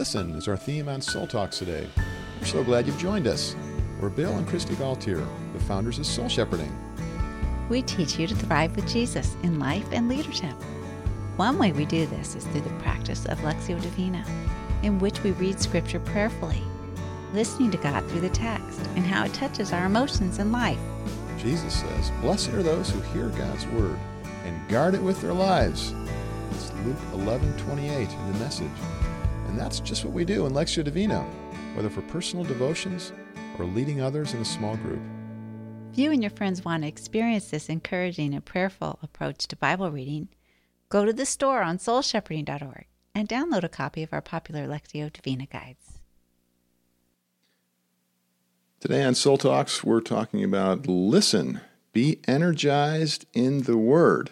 Listen is our theme on Soul Talks today. We're so glad you've joined us. We're Bill and Kristi Gaultiere, the founders of Soul Shepherding. We teach you to thrive with Jesus in life and leadership. One way we do this is through the practice of Lectio Divina, in which we read Scripture prayerfully, listening to God through the text and how it touches our emotions and life. Jesus says, Blessed are those who hear God's word and guard it with their lives. It's Luke 11 28 in the message. And that's just what we do in Lectio Divina, whether for personal devotions or leading others in a small group. If you and your friends want to experience this encouraging and prayerful approach to Bible reading, go to the store on soulshepherding.org and download a copy of our popular Lectio Divina guides. Today on Soul Talks, we're talking about listen, be energized in the Word.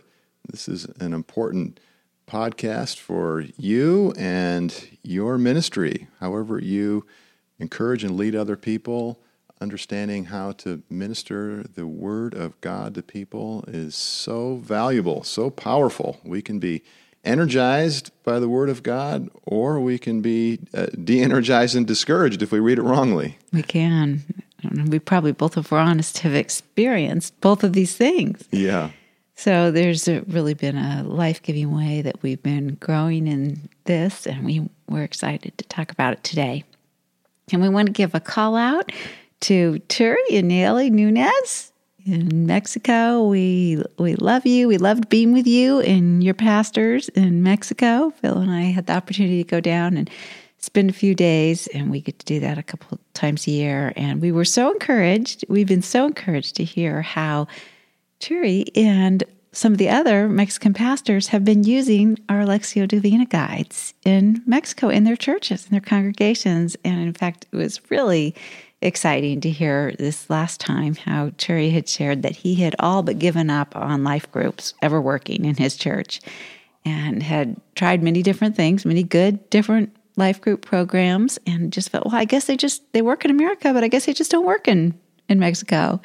This is an important podcast for you and your ministry. However, you encourage and lead other people, understanding how to minister the Word of God to people is so valuable, so powerful. We can be energized by the Word of God, or we can be uh, de energized and discouraged if we read it wrongly. We can. We probably both, if we're honest, have experienced both of these things. Yeah. So there's a, really been a life giving way that we've been growing in this, and we, we're excited to talk about it today. And we want to give a call out to Turi and Nelly Nunez in Mexico. We we love you. We loved being with you and your pastors in Mexico. Phil and I had the opportunity to go down and spend a few days, and we get to do that a couple times a year. And we were so encouraged. We've been so encouraged to hear how Turi and some of the other Mexican pastors have been using our Lectio Divina guides in Mexico in their churches, in their congregations. And in fact, it was really exciting to hear this last time how Turi had shared that he had all but given up on life groups ever working in his church and had tried many different things, many good different life group programs, and just felt, well, I guess they just they work in America, but I guess they just don't work in in Mexico.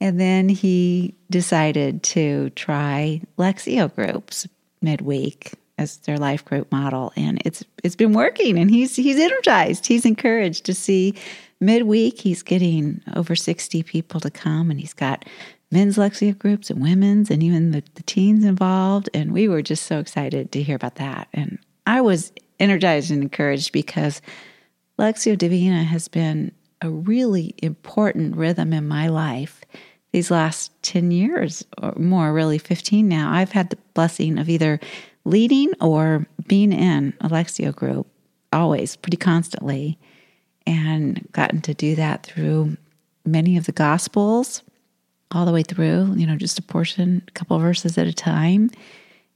And then he decided to try Lectio groups midweek as their life group model. And it's it's been working and he's he's energized. He's encouraged to see midweek he's getting over 60 people to come and he's got men's Lectio groups and women's and even the, the teens involved. And we were just so excited to hear about that. And i was energized and encouraged because lectio Divina has been a really important rhythm in my life these last 10 years or more, really 15 now. I've had the blessing of either leading or being in a Lectio group, always, pretty constantly, and gotten to do that through many of the Gospels, all the way through, you know, just a portion, a couple verses at a time,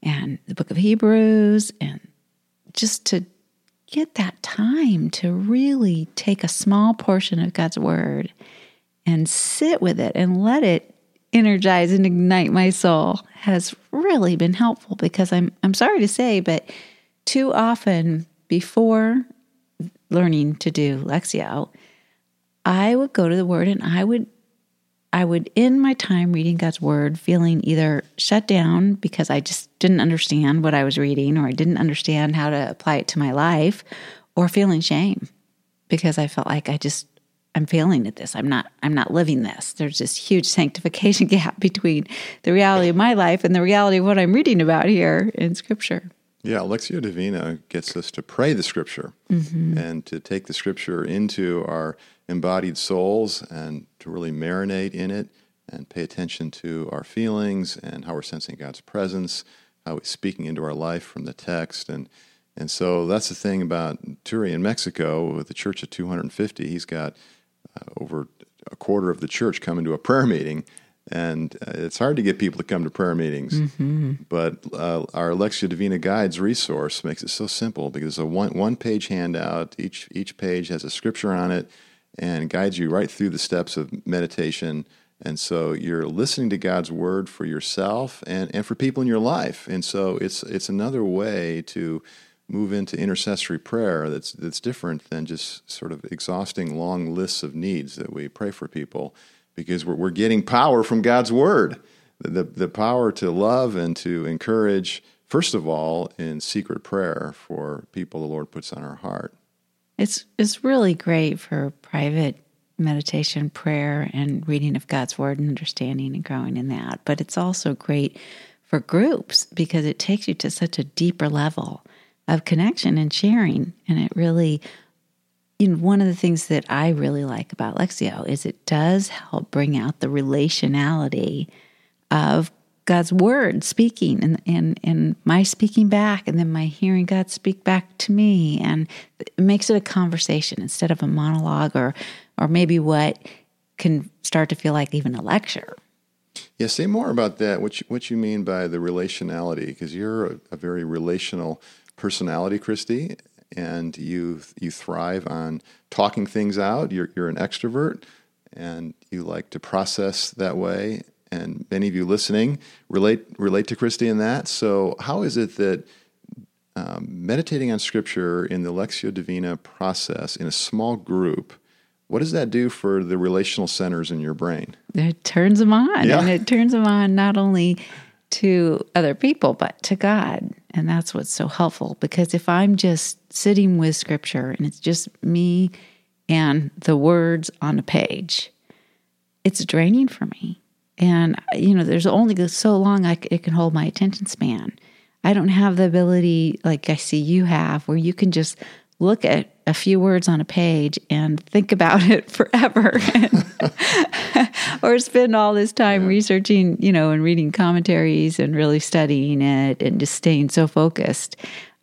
and the book of Hebrews, and just to get that time to really take a small portion of God's Word and sit with it and let it energize and ignite my soul has really been helpful because I'm I'm sorry to say, but too often before learning to do Lectio, I would go to the Word and I would I would end my time reading God's Word feeling either shut down because I just didn't understand what I was reading or I didn't understand how to apply it to my life, or feeling shame because I felt like I just I'm failing at this. I'm not I'm not living this. There's this huge sanctification gap between the reality of my life and the reality of what I'm reading about here in scripture. Yeah, Lectio Divina gets us to pray the scripture mm-hmm. and to take the scripture into our embodied souls and to really marinate in it and pay attention to our feelings and how we're sensing God's presence, how He's speaking into our life from the text. And, and so that's the thing about Turi in Mexico with the church of 250. He's got uh, over a quarter of the church coming to a prayer meeting. And uh, it's hard to get people to come to prayer meetings. Mm-hmm. But uh, our Lectio Divina Guides resource makes it so simple because it's a one, one page handout. Each, each page has a scripture on it and guides you right through the steps of meditation. And so you're listening to God's word for yourself and, and for people in your life. And so it's, it's another way to move into intercessory prayer that's that's different than just sort of exhausting long lists of needs that we pray for people because we're, we're getting power from God's word the, the power to love and to encourage first of all in secret prayer for people the Lord puts on our heart It's it's really great for private meditation, prayer, and reading of God's word and understanding and growing in that. But it's also great for groups because it takes you to such a deeper level of connection and sharing. And it really, you know, one of the things that I really like about Lectio is it does help bring out the relationality of God's word speaking and, and, and my speaking back, and then my hearing God speak back to me. And it makes it a conversation instead of a monologue or, or maybe what can start to feel like even a lecture. Yeah, say more about that. What you, what you mean by the relationality? Because you're a, a, very relational personality, Kristi, and you you thrive on talking things out. You're you're an extrovert, and you like to process that way and many of you listening relate relate to Kristi in that. So, how is it that um, meditating on Scripture in the Lectio Divina process in a small group? What does that do for the relational centers in your brain? It turns them on, yeah. and it turns them on not only to other people but to God, and that's what's so helpful. Because if I'm just sitting with Scripture and it's just me and the words on a page, it's draining for me. And, you know, there's only so long I, it can hold my attention span. I don't have the ability like I see you have where you can just look at a few words on a page and think about it forever or spend all this time yeah. researching, you know, and reading commentaries and really studying it and just staying so focused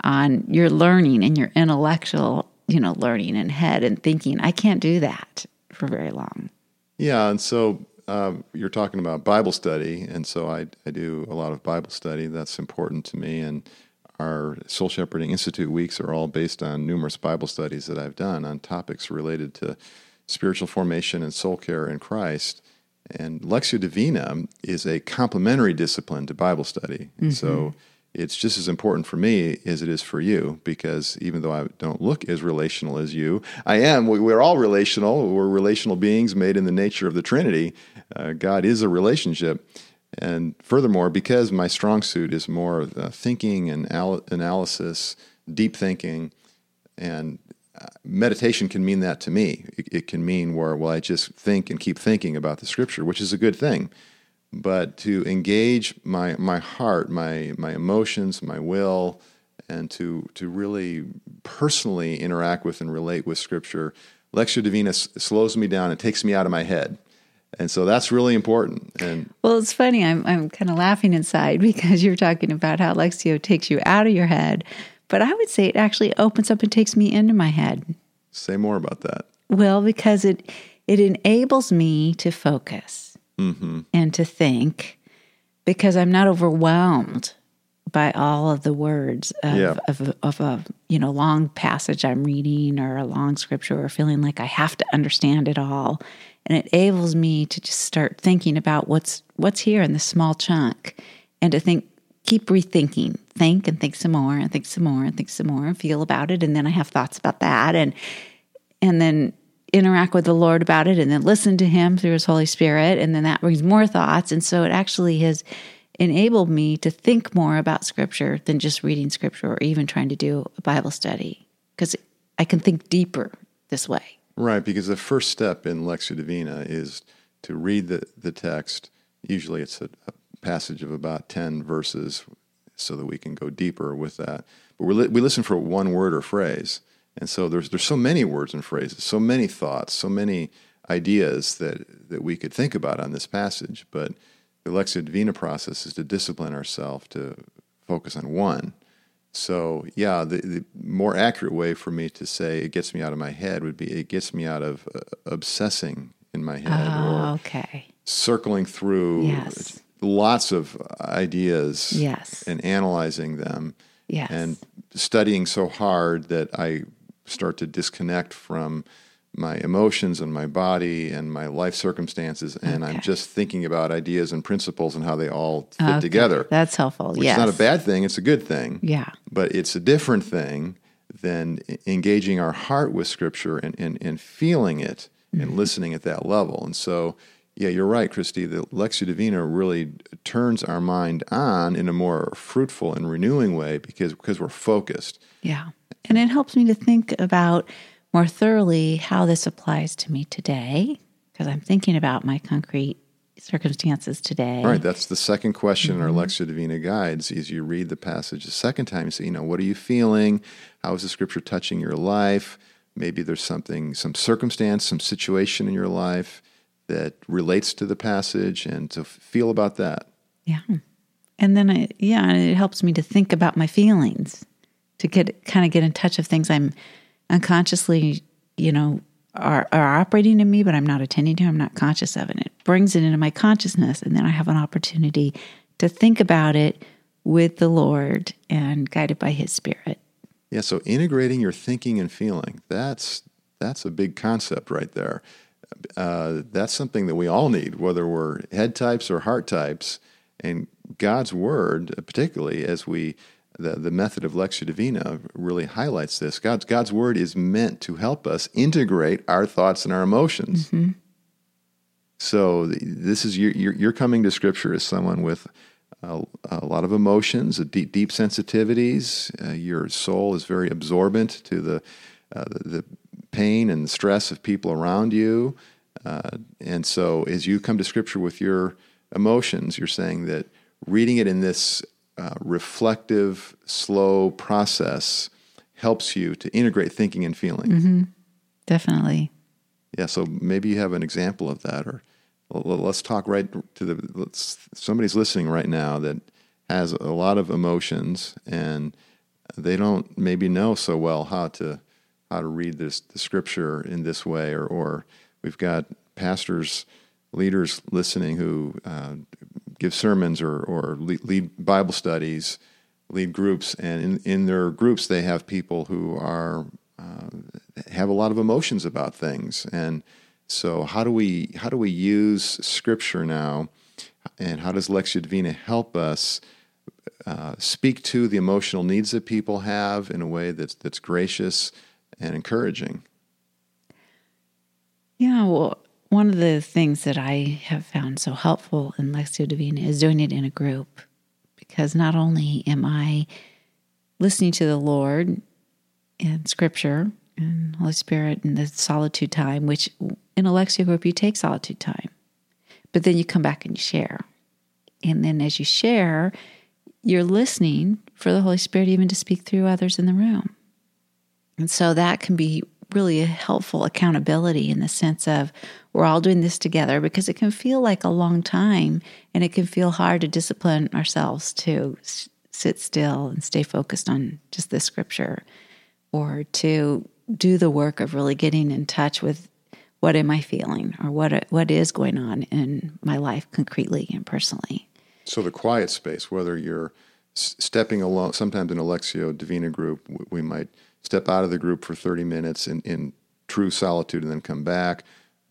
on your learning and your intellectual, you know, learning and head and thinking. I can't do that for very long. Yeah. And so uh, you're talking about Bible study, and so I, I do a lot of Bible study. That's important to me. And our Soul Shepherding Institute weeks are all based on numerous Bible studies that I've done on topics related to spiritual formation and soul care in Christ. And Lectio Divina is a complementary discipline to Bible study. Mm-hmm. So it's just as important for me as it is for you because even though I don't look as relational as you, I am. We're all relational. We're relational beings made in the nature of the Trinity. Uh, God is a relationship. And furthermore, because my strong suit is more uh, thinking and al- analysis, deep thinking, and uh, meditation can mean that to me. It, it can mean where, well, I just think and keep thinking about the scripture, which is a good thing but to engage my my heart, my my emotions, my will, and to to really personally interact with and relate with Scripture. Lectio Divina s- slows me down and takes me out of my head. And so that's really important. And well, it's funny. I'm I'm kind of laughing inside because you're talking about how Lectio takes you out of your head, but I would say it actually opens up and takes me into my head. Say more about that. Well, because it it enables me to focus mm-hmm. and to think because I'm not overwhelmed by all of the words of, yeah. of, of, a you know long passage I'm reading or a long scripture or feeling like I have to understand it all. And it enables me to just start thinking about what's what's here in this small chunk and to think keep rethinking, think and think some more and think some more and think some more and feel about it. And then I have thoughts about that and and then interact with the Lord about it and then listen to Him through His Holy Spirit. And then that brings more thoughts. And so it actually has enabled me to think more about Scripture than just reading Scripture or even trying to do a Bible study because I can think deeper this way. Right, because the first step in Lectio Divina is to read the, the text. Usually it's a, a passage of about 10 verses so that we can go deeper with that. But we li- we listen for one word or phrase. And so there's there's so many words and phrases, so many thoughts, so many ideas that that we could think about on this passage. But the Lectio Divina process is to discipline ourselves to focus on one. So yeah, the, the, more accurate way for me to say it gets me out of my head would be it gets me out of uh, obsessing in my head oh, or okay. circling through yes. lots of ideas yes. and analyzing them yes. and studying so hard that I start to disconnect from my emotions and my body and my life circumstances and okay. i'm just thinking about ideas and principles and how they all fit okay. together that's helpful which yes. is not a bad thing it's a good thing yeah but it's a different thing than engaging our heart with scripture and, and, and feeling it mm-hmm. and listening at that level and so yeah you're right kristi the lectio divina really turns our mind on in a more fruitful and renewing way because because we're focused yeah and it helps me to think about more thoroughly how this applies to me today, because I'm thinking about my concrete circumstances today. Right. That's the second question mm-hmm. in our Lectio Divina guides. Is you read the passage the second time, you say, you know, what are you feeling? How is the scripture touching your life? Maybe there's something, some circumstance, some situation in your life that relates to the passage, and to feel about that. Yeah. And then, I, yeah, it helps me to think about my feelings, to get kind of get in touch of things I'm unconsciously, you know, are, are operating in me, but I'm not attending to. I'm not conscious of it. It brings it into my consciousness, and then I have an opportunity to think about it with the Lord and guided by His Spirit. Yeah. So integrating your thinking and feeling that's that's a big concept right there. Uh, that's something that we all need, whether we're head types or heart types. And God's Word, particularly as we the, the method of Lectio Divina really highlights this. God's, God's word is meant to help us integrate our thoughts and our emotions. Mm-hmm. So this is you're, you're, coming to Scripture as someone with a, a lot of emotions, deep, deep sensitivities. Uh, your soul is very absorbent to the, uh, the, the pain and stress of people around you. Uh, and so as you come to Scripture with your emotions, you're saying that reading it in this uh, reflective, slow process helps you to integrate thinking and feeling. Mm-hmm. Definitely. Yeah. So maybe you have an example of that, or let's talk right to the. somebody's listening right now that has a lot of emotions and they don't maybe know so well how to how to read this the scripture in this way, or or we've got pastors leaders listening who uh, give sermons or, or lead Bible studies, lead groups, and in, in their groups they have people who are uh, have a lot of emotions about things, and so how do we how do we use Scripture now, and how does Lectio Divina help us? Uh, speak to the emotional needs that people have in a way that's that's gracious and encouraging. Yeah, well, one of the things that I have found so helpful in Lectio Divina is doing it in a group because not only am I listening to the Lord in Scripture and Holy Spirit and the solitude time, which in a Lectio group you take solitude time, but then you come back and you share. And then as you share, you're listening for the Holy Spirit even to speak through others in the room. And so that can be really a helpful accountability in the sense of we're all doing this together because it can feel like a long time and it can feel hard to discipline ourselves to sit still and stay focused on just the scripture or to do the work of really getting in touch with what am I feeling or what what is going on in my life concretely and personally. So the quiet space, whether you're stepping along, sometimes in a Lectio Divina group, we might step out of the group for 30 minutes in, in true solitude and then come back.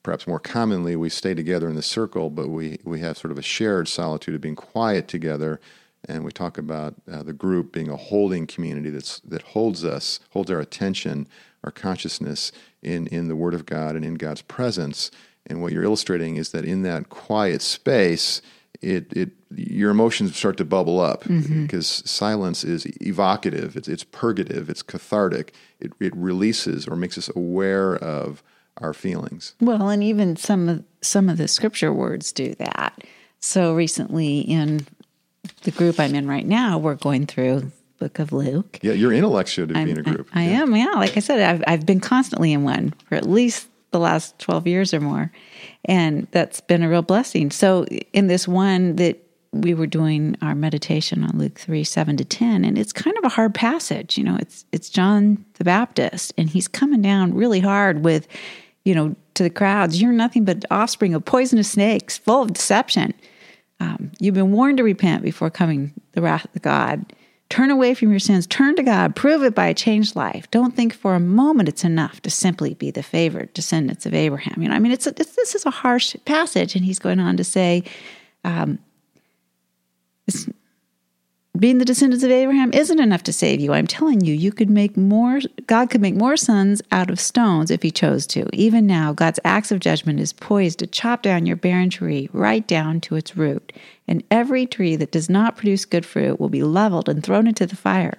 Perhaps more commonly, we stay together in the circle, but we, we have sort of a shared solitude of being quiet together. And we talk about uh, the group being a holding community that's, that holds us, holds our attention, our consciousness in, in the Word of God and in God's presence. And what you're illustrating is that in that quiet space, it, it your emotions start to bubble up mm-hmm. because silence is evocative, it's, it's purgative, it's cathartic. It, it releases or makes us aware of our feelings. Well, and even some of some of the scripture words do that. So recently in the group I'm in right now, we're going through Book of Luke. Yeah, you're in a Lectio Divina group. I, I yeah. am, yeah. Like I said, I've I've been constantly in one for at least the last 12 years or more. And that's been a real blessing. So, in this one that we were doing our meditation on Luke 3 7 to 10, and it's kind of a hard passage. You know, it's, it's John the Baptist, and he's coming down really hard with, you know, to the crowds, you're nothing but offspring of poisonous snakes, full of deception. Um, you've been warned to repent before coming the wrath of God. Turn away from your sins, turn to God, prove it by a changed life. Don't think for a moment it's enough to simply be the favored descendants of Abraham. You know, I mean, it's, a, it's this is a harsh passage, and he's going on to say, um, being the descendants of Abraham isn't enough to save you. I'm telling you, you could make more, God could make more sons out of stones if he chose to. Even now, God's axe of judgment is poised to chop down your barren tree right down to its root. And every tree that does not produce good fruit will be leveled and thrown into the fire.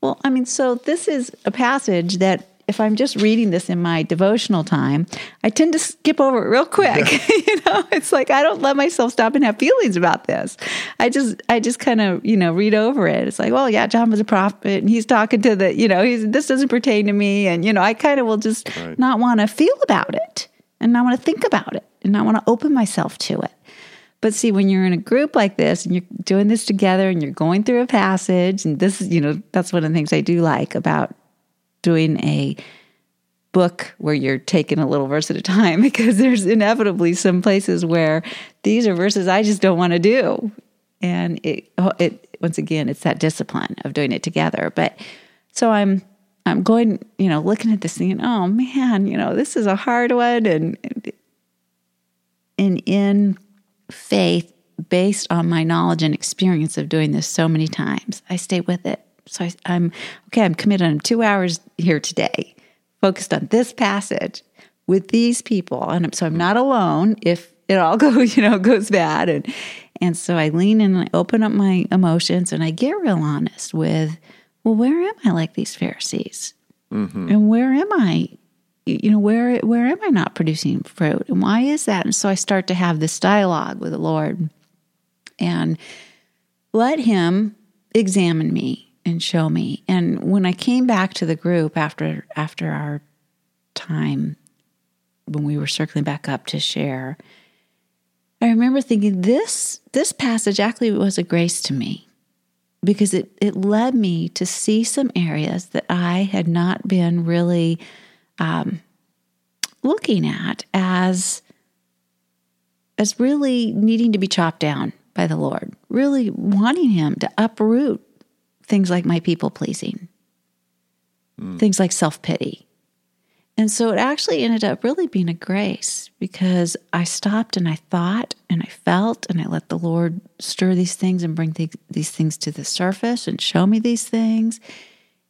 Well, I mean, so this is a passage that if I'm just reading this in my devotional time, I tend to skip over it real quick. you know, it's like I don't let myself stop and have feelings about this. I just I just kind of, you know, read over it. It's like, well, yeah, John was a prophet and he's talking to the, you know, he's this doesn't pertain to me and you know, I kind of will just right. not want to feel about it and not want to think about it and not want to open myself to it. But see, when you're in a group like this and you're doing this together and you're going through a passage, and this is, you know, that's one of the things I do like about doing a book where you're taking a little verse at a time because there's inevitably some places where these are verses I just don't want to do. And it, oh, it once again, it's that discipline of doing it together. But so I'm I'm going, you know, looking at this thing, oh man, you know, this is a hard one, and and in faith, based on my knowledge and experience of doing this so many times, I stay with it. So I, am okay. I'm committed on two hours here today, focused on this passage with these people, and so I'm not alone. If it all goes, you know, goes bad, and and so I lean in and I open up my emotions and I get real honest with, well, where am I like these Pharisees, mm-hmm. and where am I? You know, where where am I not producing fruit, and why is that? And so I start to have this dialogue with the Lord, and let Him examine me and show me. And when I came back to the group after after our time when we were circling back up to share, I remember thinking this this passage actually was a grace to me because it it led me to see some areas that I had not been really um, looking at as as really needing to be chopped down by the Lord, really wanting Him to uproot things like my people pleasing, mm. things like self pity. And so it actually ended up really being a grace because I stopped and I thought and I felt and I let the Lord stir these things and bring th- these things to the surface and show me these things.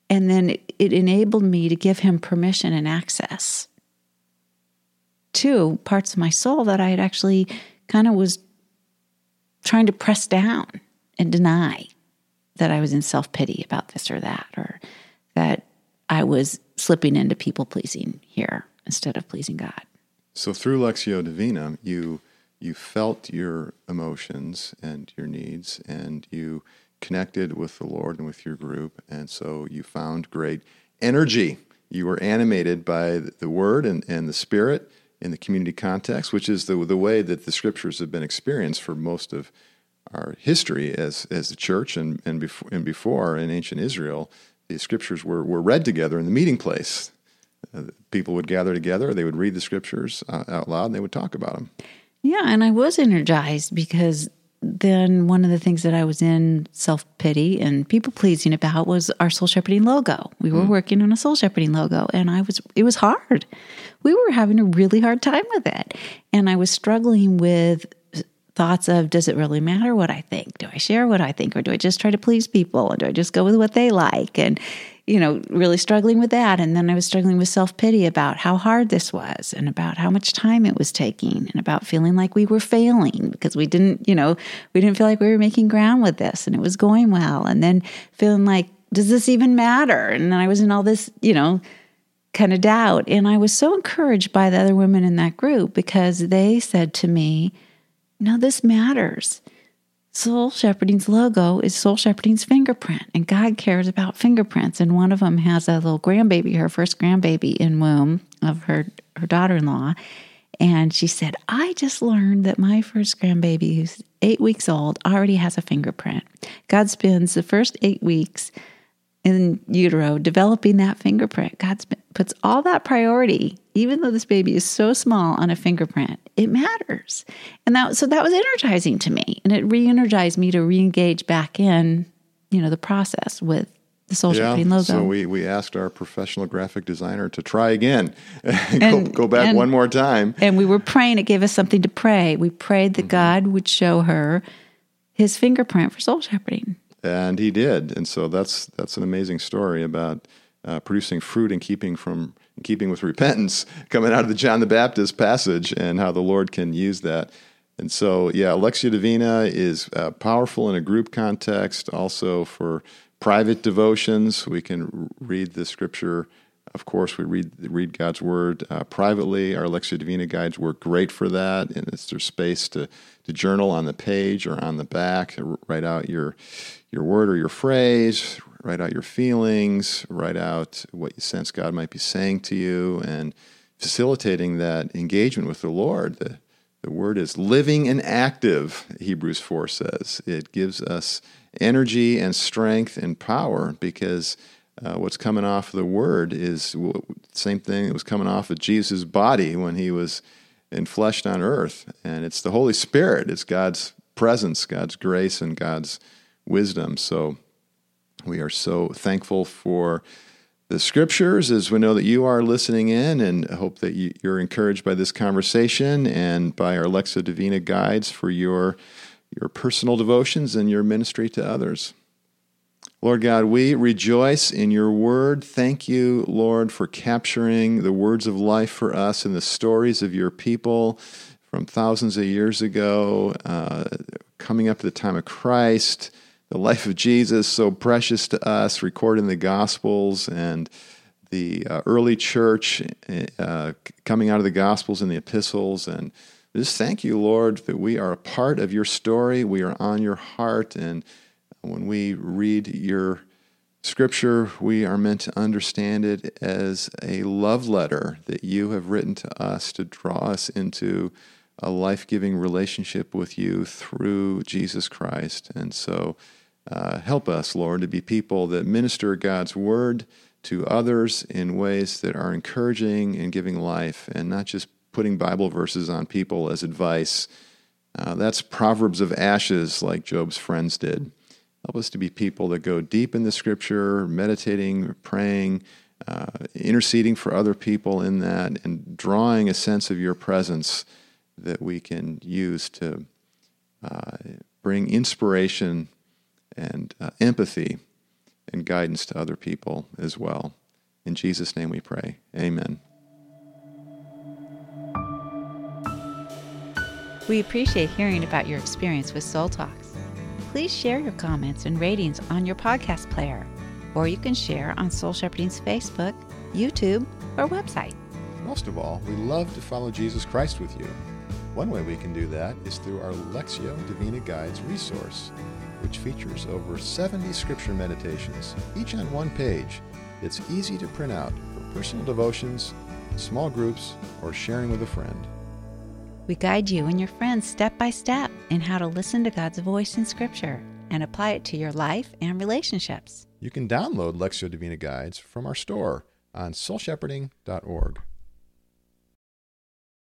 And then it, it enabled me to give Him permission and access to parts of my soul that I had actually kind of was trying to press down and deny that I was in self pity about this or that, or that I was slipping into people pleasing here instead of pleasing God. So through Lectio Divina, you you felt your emotions and your needs, and you connected with the Lord and with your group, and so you found great energy. You were animated by the Word and, and the Spirit in the community context, which is the the way that the Scriptures have been experienced for most of our history as as the church and and before and before in ancient Israel, the scriptures were were read together in the meeting place. Uh, people would gather together, they would read the scriptures uh, out loud, and they would talk about them. Yeah, and I was energized because then one of the things that I was in self pity and people pleasing about was our soul shepherding logo. We were mm. working on a soul shepherding logo, and I was it was hard. We were having a really hard time with it, and I was struggling with thoughts of does it really matter what I think? Do I share what I think or do I just try to please people and do I just go with what they like? And, you know, really struggling with that. And then I was struggling with self pity about how hard this was and about how much time it was taking and about feeling like we were failing because we didn't, you know, we didn't feel like we were making ground with this and it was going well. And then feeling like, does this even matter? And then I was in all this, you know, kind of doubt. And I was so encouraged by the other women in that group because they said to me, no, this matters. Soul Shepherding's logo is Soul Shepherding's fingerprint, and God cares about fingerprints. And one of them has a little grandbaby, her first grandbaby in womb of her, her daughter in law. And she said, I just learned that my first grandbaby, who's eight weeks old, already has a fingerprint. God spends the first eight weeks in utero developing that fingerprint. God puts all that priority, even though this baby is so small, on a fingerprint. It matters, and that so that was energizing to me, and it re-energized me to re-engage back in, you know, the process with the Soul yeah, logo. So we, we asked our professional graphic designer to try again, and, go, go, back and, one more time. And we were praying. It gave us something to pray. We prayed that mm-hmm. God would show her His fingerprint for soul shepherding and he did. And so that's that's an amazing story about uh, producing fruit in keeping from in keeping with repentance, coming out of the John the Baptist passage, and how the Lord can use that. And so, yeah, Lectio Divina is uh, powerful in a group context, also for private devotions. We can read the scripture of course, we read read God's Word uh, privately. Our Lectio Divina guides work great for that, and it's there's space to to journal on the page or on the back. Write out your your word or your phrase. Write out your feelings. Write out what you sense God might be saying to you, and facilitating that engagement with the Lord. The the word is living and active. Hebrews four says it gives us energy and strength and power because uh, what's coming off of the word is the same thing that was coming off of Jesus' body when he was enfleshed on earth. And it's the Holy Spirit, it's God's presence, God's grace, and God's wisdom. So we are so thankful for the scriptures as we know that you are listening in and hope that you, are encouraged by this conversation and by our Lectio Divina guides for your, your personal devotions and your ministry to others. Lord God, we rejoice in your word. Thank you, Lord, for capturing the words of life for us and the stories of your people from thousands of years ago, uh, coming up to the time of Christ, the life of Jesus, so precious to us, recorded in the Gospels and the uh, early church uh, coming out of the Gospels and the epistles. And just thank you, Lord, that we are a part of your story. We are on your heart and when we read your scripture, we are meant to understand it as a love letter that you have written to us to draw us into a life giving relationship with you through Jesus Christ. And so, uh, help us, Lord, to be people that minister God's word to others in ways that are encouraging and giving life, and not just putting Bible verses on people as advice. Uh, that's Proverbs of ashes, like Job's friends did. Help us to be people that go deep in the scripture, meditating, praying, uh, interceding for other people in that, and drawing a sense of your presence that we can use to uh, bring inspiration and uh, empathy and guidance to other people as well. In Jesus' name we pray. Amen. We appreciate hearing about your experience with Soul Talks please share your comments and ratings on your podcast player, or you can share on Soul Shepherding's Facebook, YouTube, or website. Most of all, we love to follow Jesus Christ with you. One way we can do that is through our Lectio Divina Guides resource, which features over 70 scripture meditations, each on one page. It's easy to print out for personal devotions, small groups, or sharing with a friend. We guide you and your friends step by step in how to listen to God's voice in Scripture and apply it to your life and relationships. You can download Lectio Divina Guides from our store on soulshepherding.org.